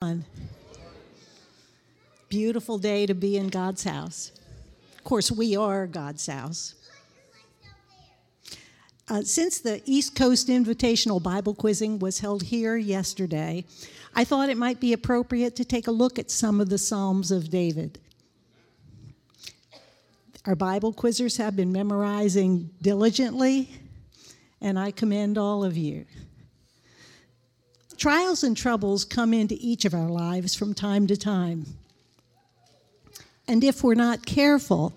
on. Beautiful day to be in God's house. Of course, we are God's house. Uh, since the East Coast Invitational Bible Quizzing was held here yesterday, I thought it might be appropriate to take a look at some of the Psalms of David. Our Bible quizzers have been memorizing diligently, and I commend all of you. Trials and troubles come into each of our lives from time to time. And if we're not careful,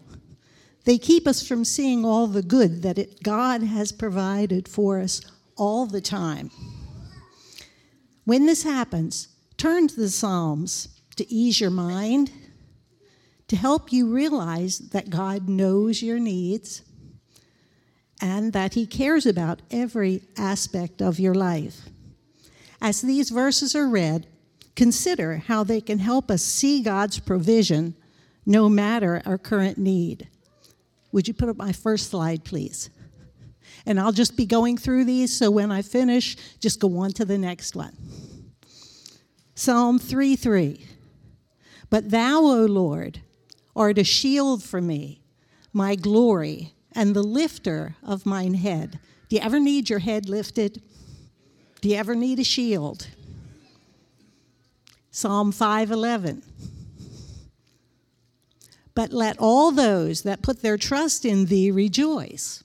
they keep us from seeing all the good that it, God has provided for us all the time. When this happens, turn to the Psalms to ease your mind, to help you realize that God knows your needs and that He cares about every aspect of your life. As these verses are read, consider how they can help us see God's provision no matter our current need. Would you put up my first slide, please? And I'll just be going through these, so when I finish, just go on to the next one. Psalm 3 3. But thou, O Lord, art a shield for me, my glory, and the lifter of mine head. Do you ever need your head lifted? Do you ever need a shield? Psalm 511. But let all those that put their trust in thee rejoice.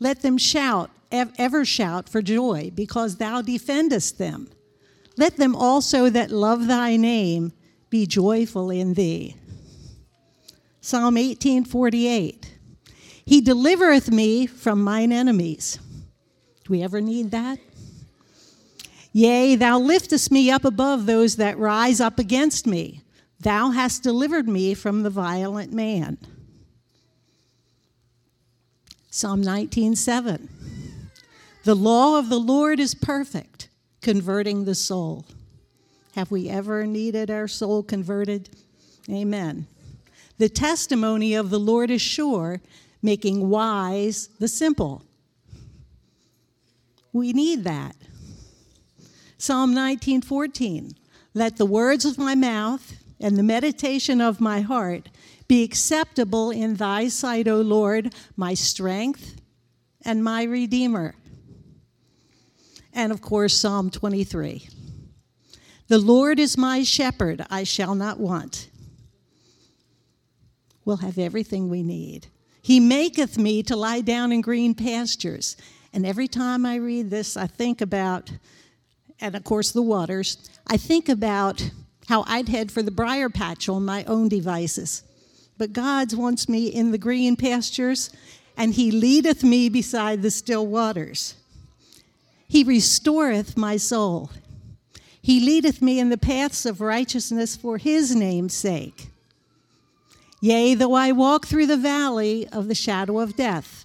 Let them shout, ever shout for joy, because thou defendest them. Let them also that love thy name be joyful in thee. Psalm 1848. He delivereth me from mine enemies. Do we ever need that? Yea, thou liftest me up above those that rise up against me. Thou hast delivered me from the violent man. Psalm 19:7. The law of the Lord is perfect, converting the soul. Have we ever needed our soul converted? Amen. The testimony of the Lord is sure, making wise the simple. We need that. Psalm 19:14. Let the words of my mouth and the meditation of my heart be acceptable in thy sight, O Lord, my strength and my redeemer. And of course, Psalm 23. The Lord is my shepherd, I shall not want. We'll have everything we need. He maketh me to lie down in green pastures. And every time I read this, I think about, and of course, the waters, I think about how I'd head for the briar patch on my own devices. But God wants me in the green pastures, and He leadeth me beside the still waters. He restoreth my soul. He leadeth me in the paths of righteousness for His name's sake. Yea, though I walk through the valley of the shadow of death,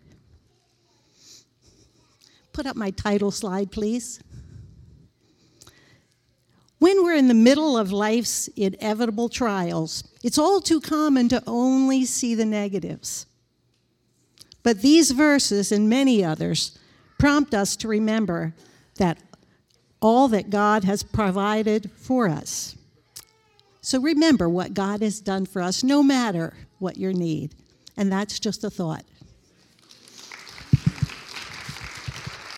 Put up my title slide, please. When we're in the middle of life's inevitable trials, it's all too common to only see the negatives. But these verses and many others prompt us to remember that all that God has provided for us. So remember what God has done for us, no matter what your need. And that's just a thought.